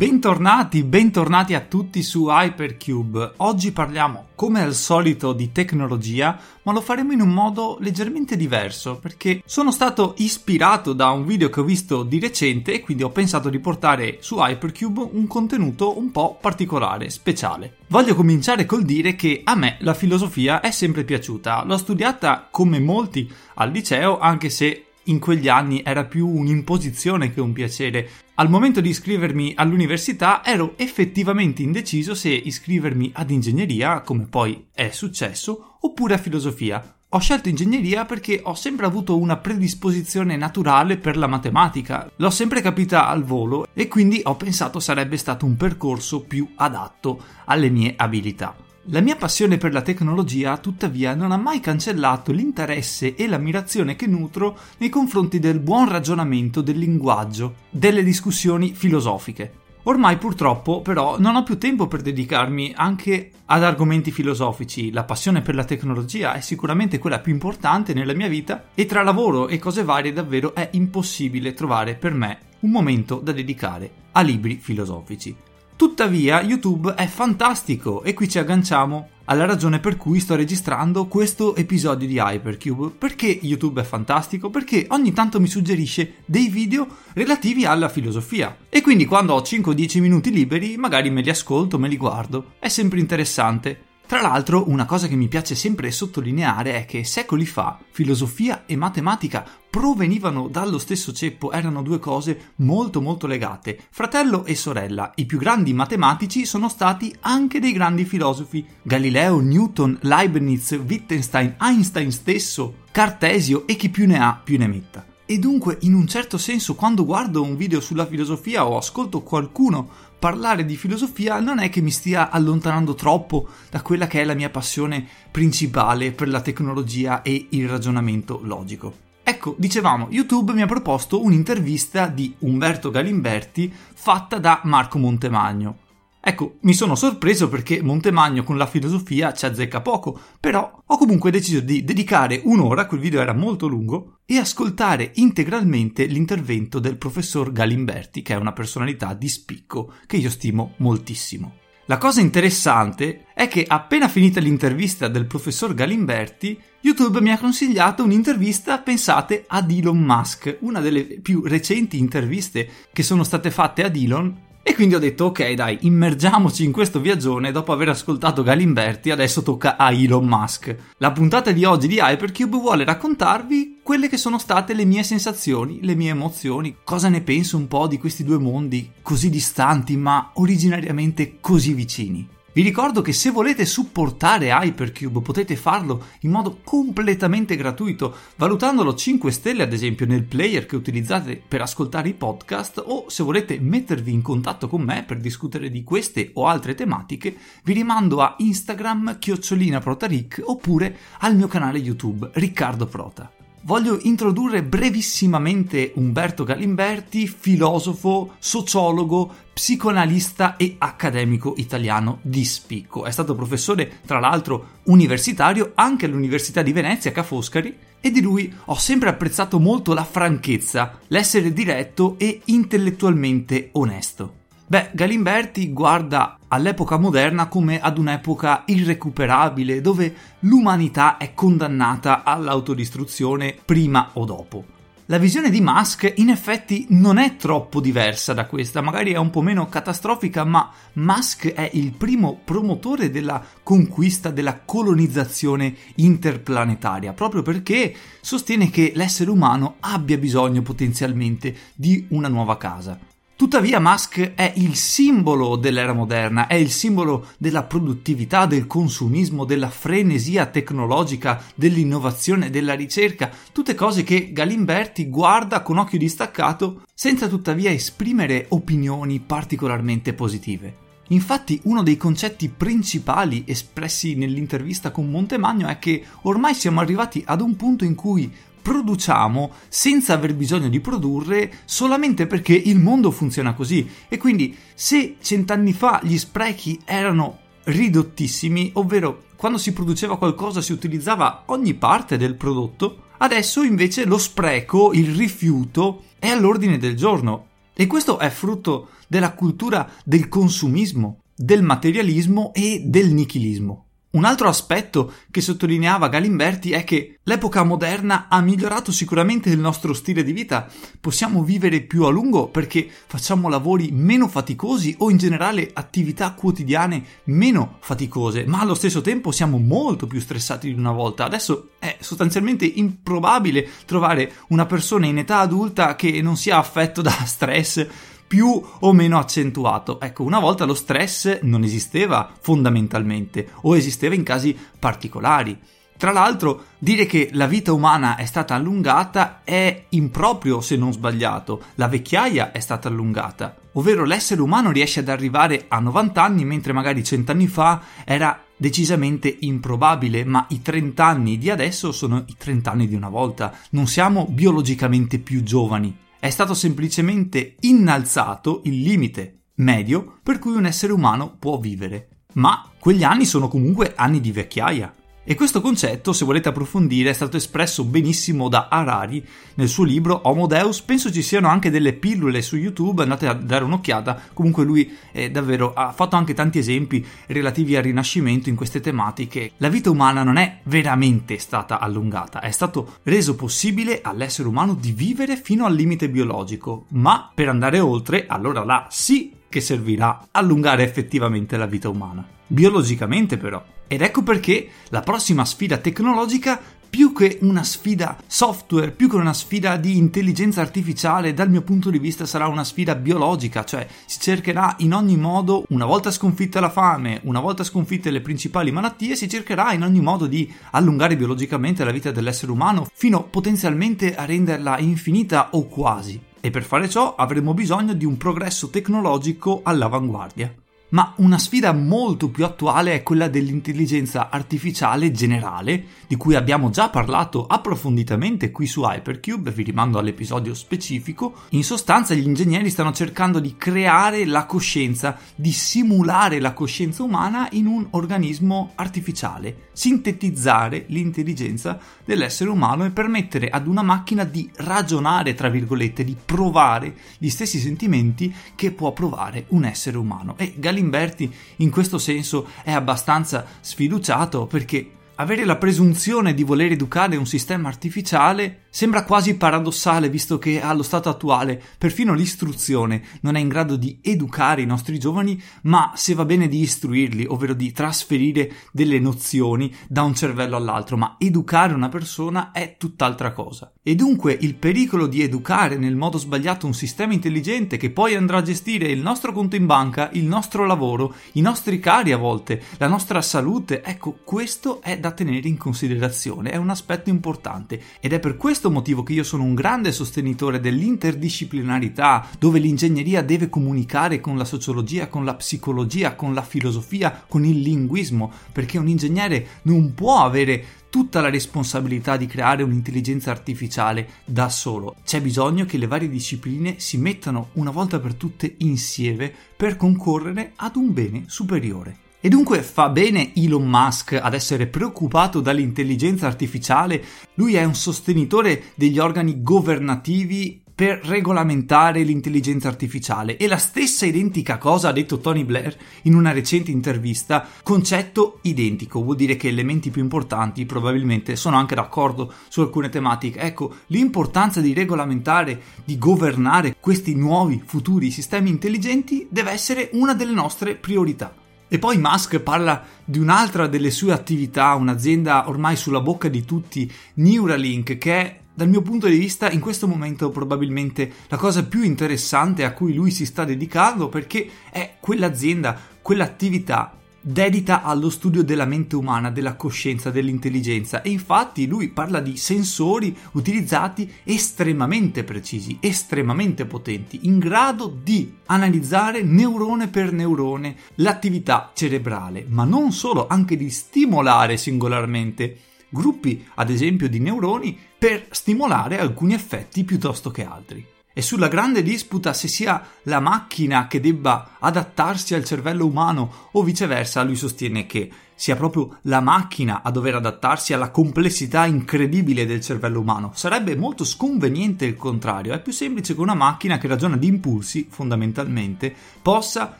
Bentornati, bentornati a tutti su Hypercube. Oggi parliamo, come al solito, di tecnologia, ma lo faremo in un modo leggermente diverso, perché sono stato ispirato da un video che ho visto di recente e quindi ho pensato di portare su Hypercube un contenuto un po' particolare, speciale. Voglio cominciare col dire che a me la filosofia è sempre piaciuta. L'ho studiata come molti al liceo, anche se in quegli anni era più un'imposizione che un piacere. Al momento di iscrivermi all'università ero effettivamente indeciso se iscrivermi ad ingegneria, come poi è successo, oppure a filosofia. Ho scelto ingegneria perché ho sempre avuto una predisposizione naturale per la matematica, l'ho sempre capita al volo e quindi ho pensato sarebbe stato un percorso più adatto alle mie abilità. La mia passione per la tecnologia, tuttavia, non ha mai cancellato l'interesse e l'ammirazione che nutro nei confronti del buon ragionamento del linguaggio, delle discussioni filosofiche. Ormai purtroppo però non ho più tempo per dedicarmi anche ad argomenti filosofici, la passione per la tecnologia è sicuramente quella più importante nella mia vita e tra lavoro e cose varie davvero è impossibile trovare per me un momento da dedicare a libri filosofici. Tuttavia, YouTube è fantastico e qui ci agganciamo alla ragione per cui sto registrando questo episodio di Hypercube. Perché YouTube è fantastico? Perché ogni tanto mi suggerisce dei video relativi alla filosofia. E quindi quando ho 5-10 minuti liberi, magari me li ascolto, me li guardo. È sempre interessante. Tra l'altro, una cosa che mi piace sempre sottolineare è che secoli fa filosofia e matematica provenivano dallo stesso ceppo, erano due cose molto molto legate. Fratello e sorella, i più grandi matematici sono stati anche dei grandi filosofi. Galileo, Newton, Leibniz, Wittgenstein, Einstein stesso, Cartesio e chi più ne ha più ne metta. E dunque, in un certo senso, quando guardo un video sulla filosofia o ascolto qualcuno parlare di filosofia non è che mi stia allontanando troppo da quella che è la mia passione principale per la tecnologia e il ragionamento logico. Ecco, dicevamo, YouTube mi ha proposto un'intervista di Umberto Galimberti fatta da Marco Montemagno. Ecco, mi sono sorpreso perché Montemagno con la filosofia ci azzecca poco, però ho comunque deciso di dedicare un'ora, quel video era molto lungo, e ascoltare integralmente l'intervento del professor Galimberti, che è una personalità di spicco che io stimo moltissimo. La cosa interessante è che appena finita l'intervista del professor Galimberti, YouTube mi ha consigliato un'intervista, pensate, ad Elon Musk, una delle più recenti interviste che sono state fatte ad Elon e quindi ho detto, ok, dai, immergiamoci in questo viaggione. Dopo aver ascoltato Galimberti, adesso tocca a Elon Musk. La puntata di oggi di Hypercube vuole raccontarvi quelle che sono state le mie sensazioni, le mie emozioni, cosa ne penso un po' di questi due mondi così distanti ma originariamente così vicini. Vi ricordo che se volete supportare Hypercube potete farlo in modo completamente gratuito, valutandolo 5 stelle ad esempio nel player che utilizzate per ascoltare i podcast o se volete mettervi in contatto con me per discutere di queste o altre tematiche, vi rimando a Instagram chiocciolina protaric oppure al mio canale YouTube Riccardo Prota voglio introdurre brevissimamente Umberto Galimberti, filosofo, sociologo, psicoanalista e accademico italiano di spicco. È stato professore, tra l'altro, universitario anche all'Università di Venezia Ca' Foscari e di lui ho sempre apprezzato molto la franchezza, l'essere diretto e intellettualmente onesto. Beh, Galimberti guarda all'epoca moderna come ad un'epoca irrecuperabile dove l'umanità è condannata all'autodistruzione prima o dopo. La visione di Musk in effetti non è troppo diversa da questa, magari è un po' meno catastrofica, ma Musk è il primo promotore della conquista della colonizzazione interplanetaria, proprio perché sostiene che l'essere umano abbia bisogno potenzialmente di una nuova casa. Tuttavia Musk è il simbolo dell'era moderna, è il simbolo della produttività, del consumismo, della frenesia tecnologica, dell'innovazione, della ricerca, tutte cose che Galimberti guarda con occhio distaccato senza tuttavia esprimere opinioni particolarmente positive. Infatti uno dei concetti principali espressi nell'intervista con Montemagno è che ormai siamo arrivati ad un punto in cui produciamo senza aver bisogno di produrre solamente perché il mondo funziona così. E quindi se cent'anni fa gli sprechi erano ridottissimi, ovvero quando si produceva qualcosa si utilizzava ogni parte del prodotto, adesso invece lo spreco, il rifiuto è all'ordine del giorno E questo è frutto della cultura del consumismo, del materialismo e del nichilismo. Un altro aspetto che sottolineava Galimberti è che l'epoca moderna ha migliorato sicuramente il nostro stile di vita. Possiamo vivere più a lungo perché facciamo lavori meno faticosi o in generale attività quotidiane meno faticose, ma allo stesso tempo siamo molto più stressati di una volta. Adesso è sostanzialmente improbabile trovare una persona in età adulta che non sia affetto da stress più o meno accentuato. Ecco, una volta lo stress non esisteva fondamentalmente o esisteva in casi particolari. Tra l'altro, dire che la vita umana è stata allungata è improprio se non sbagliato. La vecchiaia è stata allungata, ovvero l'essere umano riesce ad arrivare a 90 anni mentre magari 100 anni fa era decisamente improbabile, ma i 30 anni di adesso sono i 30 anni di una volta. Non siamo biologicamente più giovani è stato semplicemente innalzato il limite medio per cui un essere umano può vivere. Ma quegli anni sono comunque anni di vecchiaia. E questo concetto, se volete approfondire, è stato espresso benissimo da Harari nel suo libro Homo Deus. Penso ci siano anche delle pillole su YouTube, andate a dare un'occhiata. Comunque lui è davvero ha fatto anche tanti esempi relativi al rinascimento in queste tematiche. La vita umana non è veramente stata allungata, è stato reso possibile all'essere umano di vivere fino al limite biologico, ma per andare oltre, allora là sì che servirà allungare effettivamente la vita umana. Biologicamente però. Ed ecco perché la prossima sfida tecnologica più che una sfida software, più che una sfida di intelligenza artificiale, dal mio punto di vista sarà una sfida biologica, cioè si cercherà in ogni modo, una volta sconfitta la fame, una volta sconfitte le principali malattie, si cercherà in ogni modo di allungare biologicamente la vita dell'essere umano fino potenzialmente a renderla infinita o quasi. E per fare ciò avremo bisogno di un progresso tecnologico all'avanguardia. Ma una sfida molto più attuale è quella dell'intelligenza artificiale generale, di cui abbiamo già parlato approfonditamente qui su Hypercube, vi rimando all'episodio specifico. In sostanza gli ingegneri stanno cercando di creare la coscienza, di simulare la coscienza umana in un organismo artificiale, sintetizzare l'intelligenza dell'essere umano e permettere ad una macchina di ragionare, tra virgolette, di provare gli stessi sentimenti che può provare un essere umano. E Galileo Galimberti in questo senso è abbastanza sfiduciato perché avere la presunzione di voler educare un sistema artificiale Sembra quasi paradossale visto che allo stato attuale perfino l'istruzione non è in grado di educare i nostri giovani, ma se va bene di istruirli, ovvero di trasferire delle nozioni da un cervello all'altro, ma educare una persona è tutt'altra cosa. E dunque il pericolo di educare nel modo sbagliato un sistema intelligente che poi andrà a gestire il nostro conto in banca, il nostro lavoro, i nostri cari a volte, la nostra salute, ecco, questo è da tenere in considerazione, è un aspetto importante ed è per questo motivo che io sono un grande sostenitore dell'interdisciplinarità, dove l'ingegneria deve comunicare con la sociologia, con la psicologia, con la filosofia, con il linguismo, perché un ingegnere non può avere tutta la responsabilità di creare un'intelligenza artificiale da solo. C'è bisogno che le varie discipline si mettano una volta per tutte insieme per concorrere ad un bene superiore. E dunque fa bene Elon Musk ad essere preoccupato dall'intelligenza artificiale? Lui è un sostenitore degli organi governativi per regolamentare l'intelligenza artificiale e la stessa identica cosa ha detto Tony Blair in una recente intervista, concetto identico, vuol dire che elementi più importanti probabilmente sono anche d'accordo su alcune tematiche. Ecco, l'importanza di regolamentare, di governare questi nuovi futuri sistemi intelligenti deve essere una delle nostre priorità. E poi Musk parla di un'altra delle sue attività, un'azienda ormai sulla bocca di tutti, Neuralink, che è dal mio punto di vista in questo momento probabilmente la cosa più interessante a cui lui si sta dedicando perché è quell'azienda, quell'attività dedita allo studio della mente umana, della coscienza, dell'intelligenza e infatti lui parla di sensori utilizzati estremamente precisi, estremamente potenti, in grado di analizzare neurone per neurone l'attività cerebrale, ma non solo, anche di stimolare singolarmente gruppi, ad esempio, di neuroni per stimolare alcuni effetti piuttosto che altri. E sulla grande disputa se sia la macchina che debba adattarsi al cervello umano o viceversa, lui sostiene che sia proprio la macchina a dover adattarsi alla complessità incredibile del cervello umano. Sarebbe molto sconveniente il contrario, è più semplice che una macchina che ragiona di impulsi, fondamentalmente, possa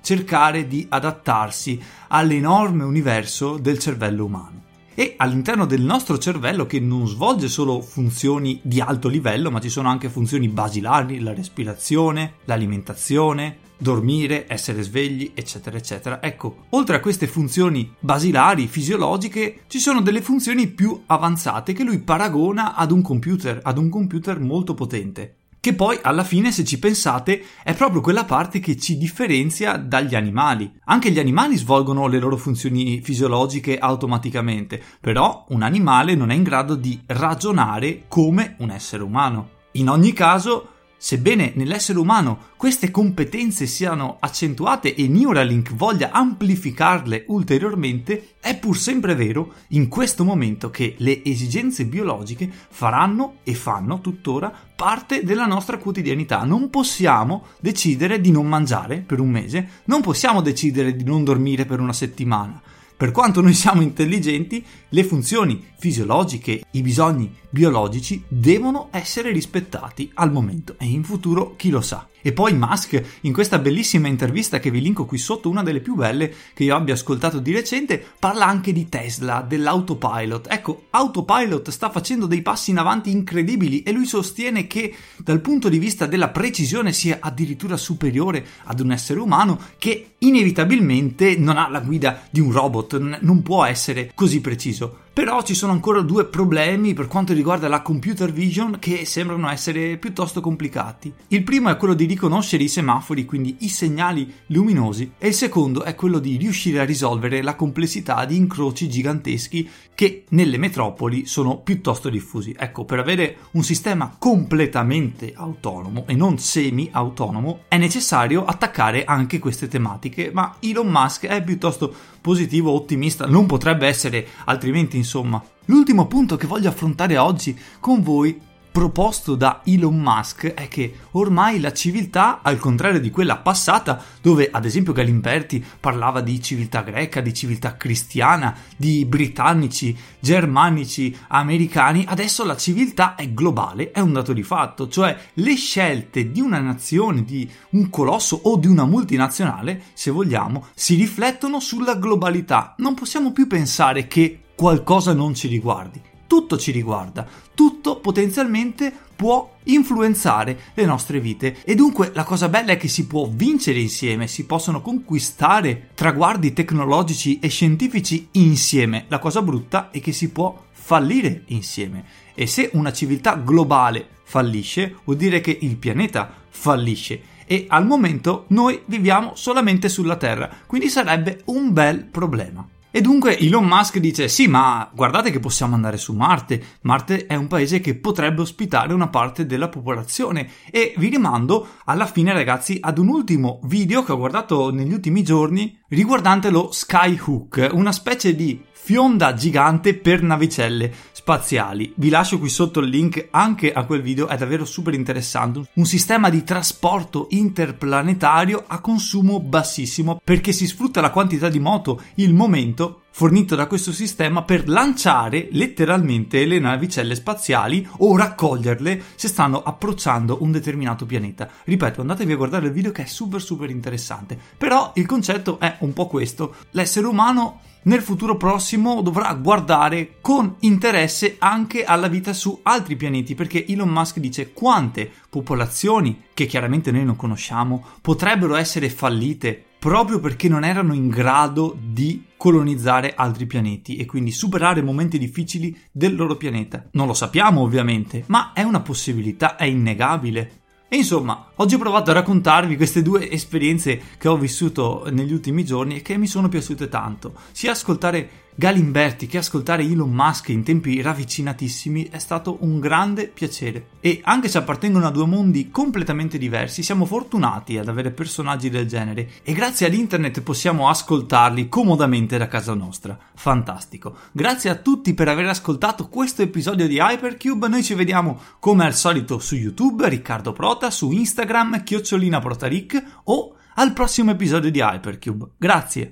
cercare di adattarsi all'enorme universo del cervello umano e all'interno del nostro cervello che non svolge solo funzioni di alto livello, ma ci sono anche funzioni basilari, la respirazione, l'alimentazione, dormire, essere svegli, eccetera, eccetera. Ecco, oltre a queste funzioni basilari, fisiologiche, ci sono delle funzioni più avanzate che lui paragona ad un computer, ad un computer molto potente che poi alla fine se ci pensate è proprio quella parte che ci differenzia dagli animali. Anche gli animali svolgono le loro funzioni fisiologiche automaticamente, però un animale non è in grado di ragionare come un essere umano. In ogni caso, Sebbene nell'essere umano queste competenze siano accentuate e Neuralink voglia amplificarle ulteriormente, è pur sempre vero in questo momento che le esigenze biologiche faranno e fanno tuttora parte della nostra quotidianità. Non possiamo decidere di non mangiare per un mese, non possiamo decidere di non dormire per una settimana. Per quanto noi siamo intelligenti, le funzioni fisiologiche, i bisogni biologici devono essere rispettati al momento e in futuro chi lo sa. E poi Musk, in questa bellissima intervista che vi linko qui sotto, una delle più belle che io abbia ascoltato di recente, parla anche di Tesla, dell'autopilot. Ecco, Autopilot sta facendo dei passi in avanti incredibili e lui sostiene che dal punto di vista della precisione sia addirittura superiore ad un essere umano che inevitabilmente non ha la guida di un robot, non può essere così preciso. Però ci sono ancora due problemi per quanto riguarda la computer vision che sembrano essere piuttosto complicati. Il primo è quello di riconoscere i semafori, quindi i segnali luminosi, e il secondo è quello di riuscire a risolvere la complessità di incroci giganteschi che nelle metropoli sono piuttosto diffusi. Ecco, per avere un sistema completamente autonomo e non semi-autonomo è necessario attaccare anche queste tematiche, ma Elon Musk è piuttosto positivo, ottimista, non potrebbe essere altrimenti, insomma. L'ultimo punto che voglio affrontare oggi con voi proposto da Elon Musk è che ormai la civiltà, al contrario di quella passata, dove ad esempio Galimberti parlava di civiltà greca, di civiltà cristiana, di britannici, germanici, americani, adesso la civiltà è globale, è un dato di fatto, cioè le scelte di una nazione, di un colosso o di una multinazionale, se vogliamo, si riflettono sulla globalità. Non possiamo più pensare che qualcosa non ci riguardi. Tutto ci riguarda, tutto potenzialmente può influenzare le nostre vite. E dunque la cosa bella è che si può vincere insieme, si possono conquistare traguardi tecnologici e scientifici insieme. La cosa brutta è che si può fallire insieme. E se una civiltà globale fallisce vuol dire che il pianeta fallisce. E al momento noi viviamo solamente sulla Terra, quindi sarebbe un bel problema. E dunque Elon Musk dice sì ma guardate che possiamo andare su Marte, Marte è un paese che potrebbe ospitare una parte della popolazione. E vi rimando alla fine ragazzi ad un ultimo video che ho guardato negli ultimi giorni riguardante lo Skyhook, una specie di fionda gigante per navicelle spaziali. Vi lascio qui sotto il link anche a quel video, è davvero super interessante. Un sistema di trasporto interplanetario a consumo bassissimo perché si sfrutta la quantità di moto, il momento fornito da questo sistema per lanciare letteralmente le navicelle spaziali o raccoglierle se stanno approcciando un determinato pianeta. Ripeto, andatevi a guardare il video che è super super interessante. Però il concetto è un po' questo. L'essere umano nel futuro prossimo dovrà guardare con interesse anche alla vita su altri pianeti perché Elon Musk dice quante popolazioni che chiaramente noi non conosciamo potrebbero essere fallite proprio perché non erano in grado di colonizzare altri pianeti e quindi superare momenti difficili del loro pianeta. Non lo sappiamo ovviamente, ma è una possibilità, è innegabile. E insomma, oggi ho provato a raccontarvi queste due esperienze che ho vissuto negli ultimi giorni e che mi sono piaciute tanto. Sia ascoltare Galimberti che ascoltare Elon Musk in tempi ravvicinatissimi è stato un grande piacere. E anche se appartengono a due mondi completamente diversi, siamo fortunati ad avere personaggi del genere e grazie ad internet possiamo ascoltarli comodamente da casa nostra. Fantastico. Grazie a tutti per aver ascoltato questo episodio di Hypercube. Noi ci vediamo come al solito su YouTube, Riccardo Prota, su Instagram, Chiocciolina Protaric o al prossimo episodio di Hypercube. Grazie.